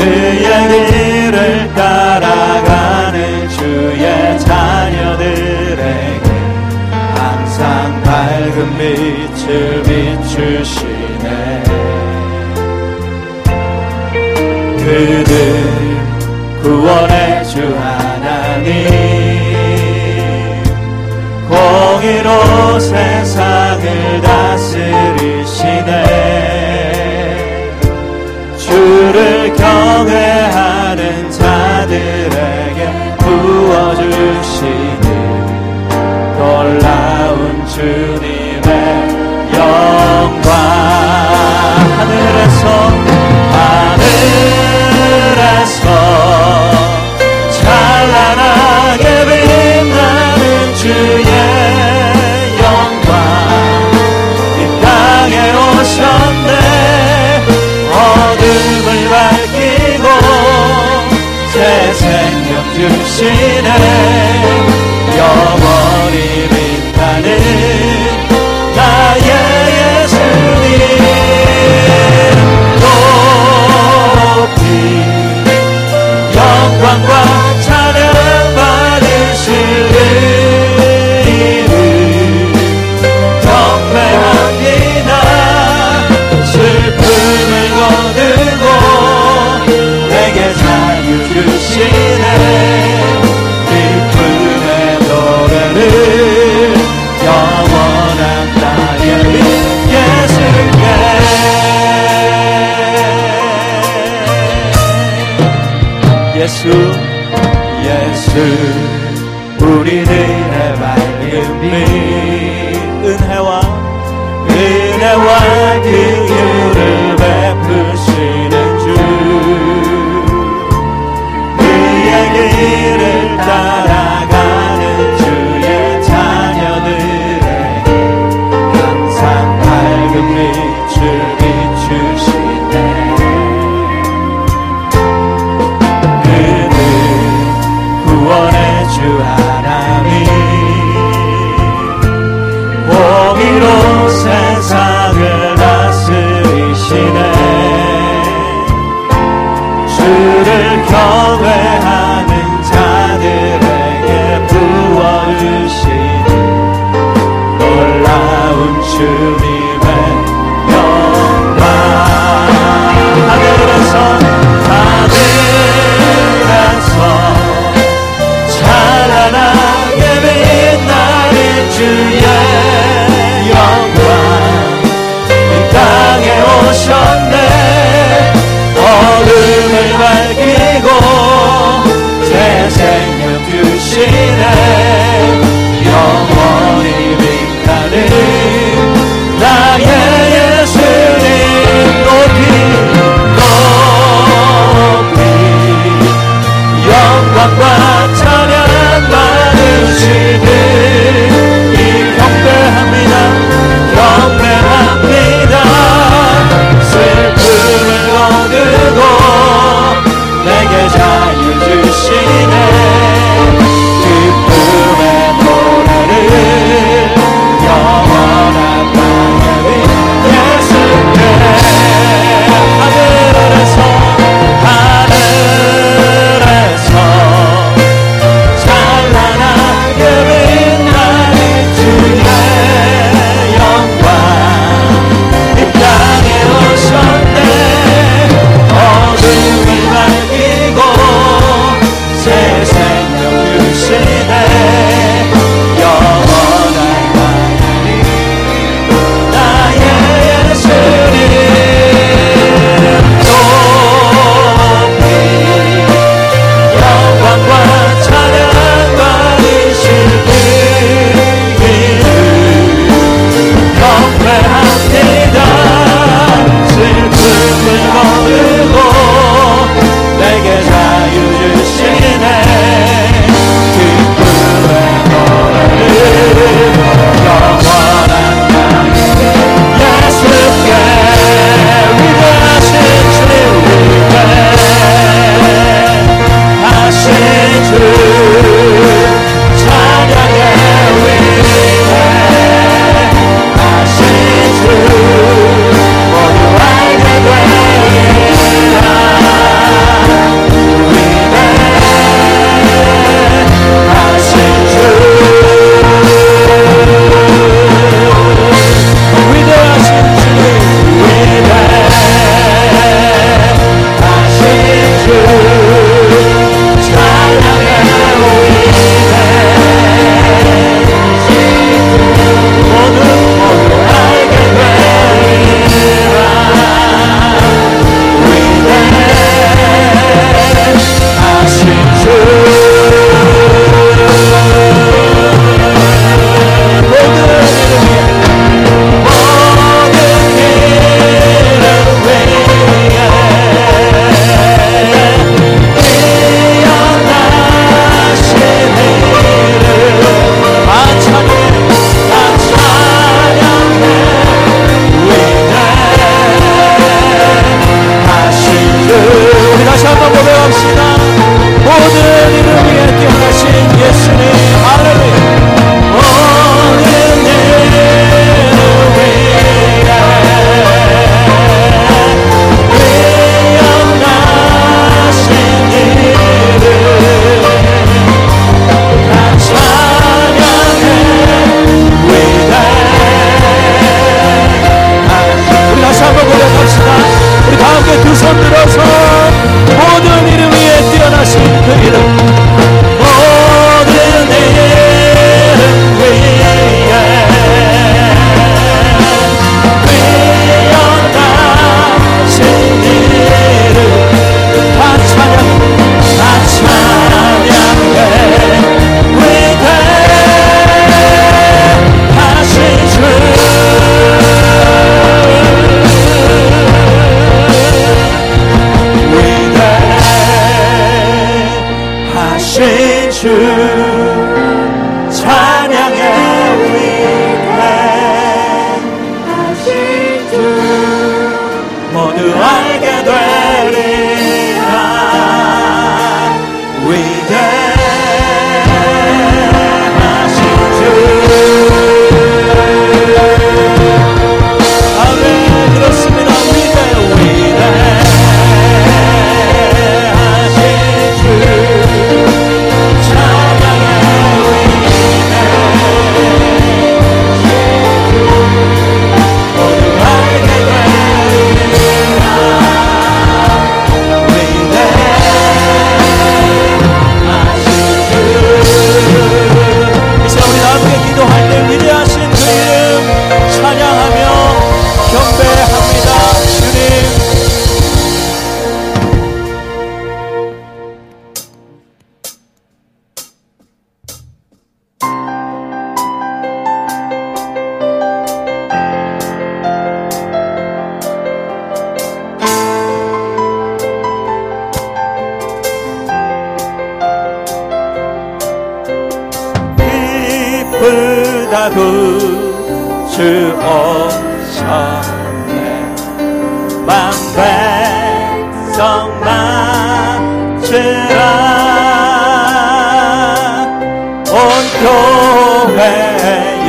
그의 길을 따라가는 주의 자녀들에게 항상 밝은 빛을 비추시네. 그들 구원의 주 하나님 공의로 세상을 다스리 노래하는 자들.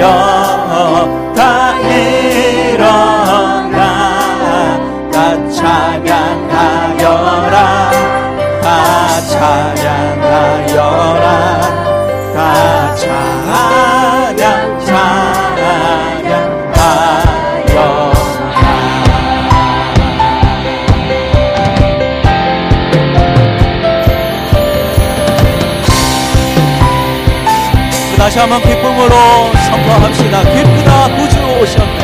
주여 다 일어나 다 찬양하여라. 다 찬양하여라. 다 찬양 찬양하여 다시 한번 깊 기뻐합시다. 기쁘다 구주 오셨네.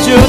주.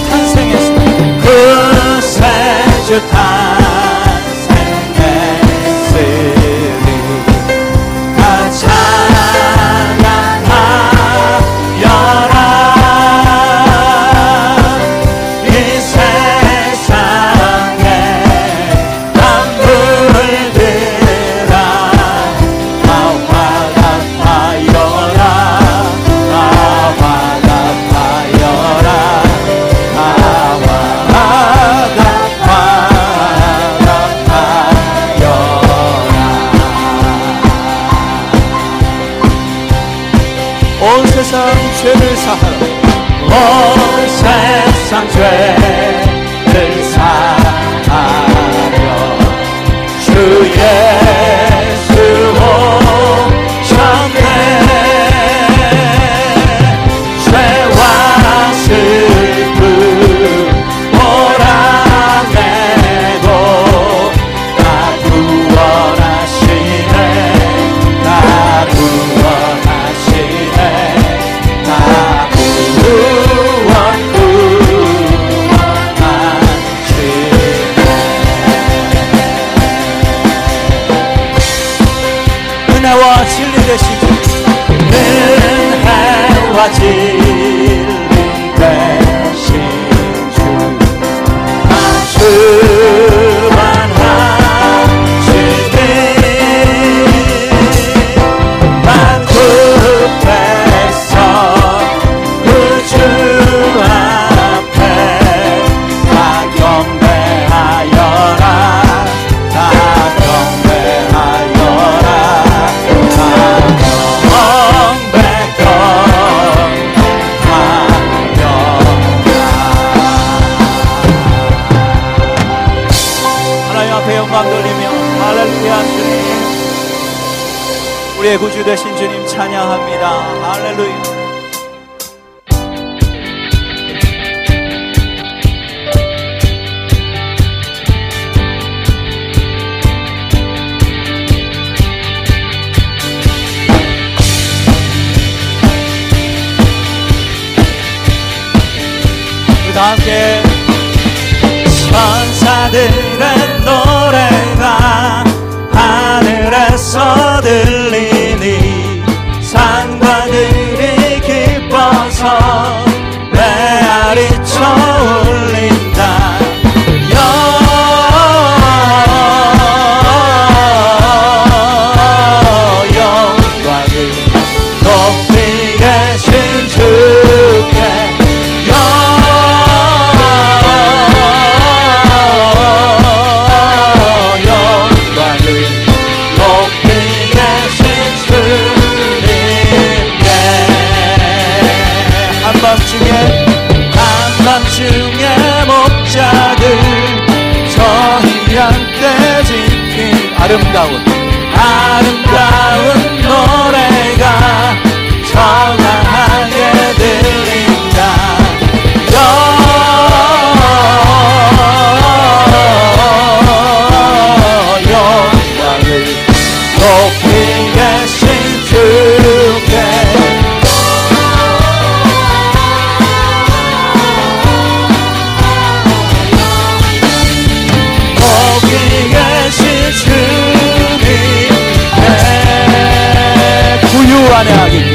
환해하기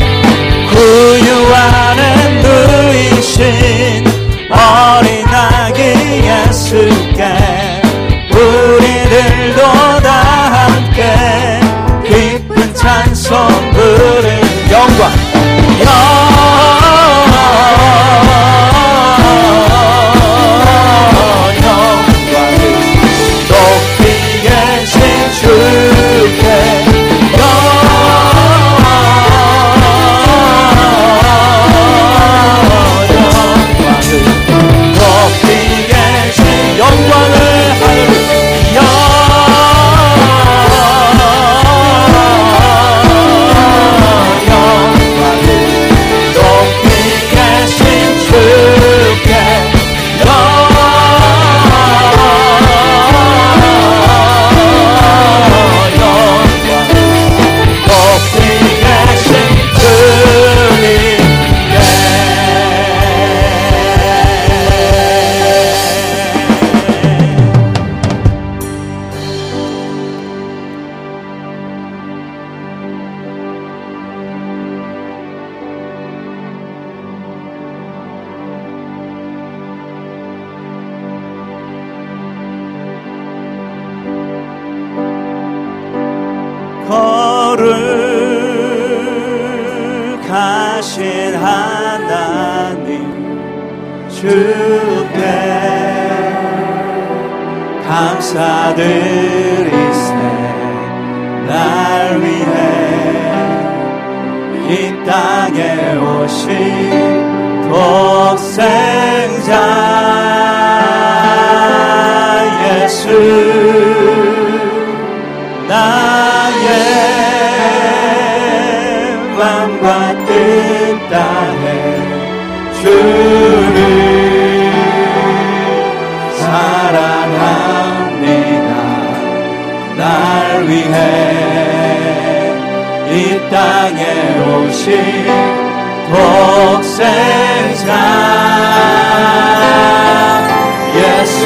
주께 감사드리세. 날 위해 이 땅에 오신 독생자 예수 나의 맘과 뜻 땅에 주를 사랑합니다. 날 위해 이 땅에 오신 독생자 예수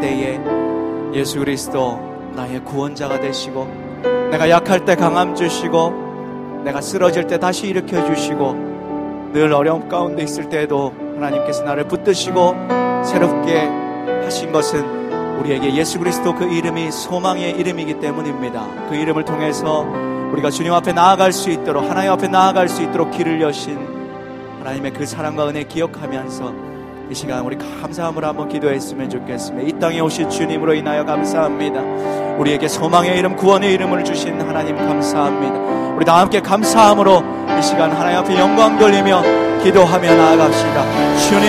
때에 예수 그리스도 나의 구원자가 되시고 내가 약할 때 강함 주시고 내가 쓰러질 때 다시 일으켜 주시고 늘 어려움 가운데 있을 때에도 하나님께서 나를 붙드시고 새롭게 하신 것은 우리에게 예수 그리스도 그 이름이 소망의 이름이기 때문입니다. 그 이름을 통해서 우리가 주님 앞에 나아갈 수 있도록 하나님 앞에 나아갈 수 있도록 길을 여신 하나님의 그 사랑과 은혜 기억하면서 이 시간 우리 감사함으로 한번 기도했으면 좋겠습니다. 이 땅에 오신 주님으로 인하여 감사합니다. 우리에게 소망의 이름, 구원의 이름을 주신 하나님 감사합니다. 우리 다 함께 감사함으로 이 시간 하나님 앞에 영광 돌리며 기도하며 나아갑시다. 주님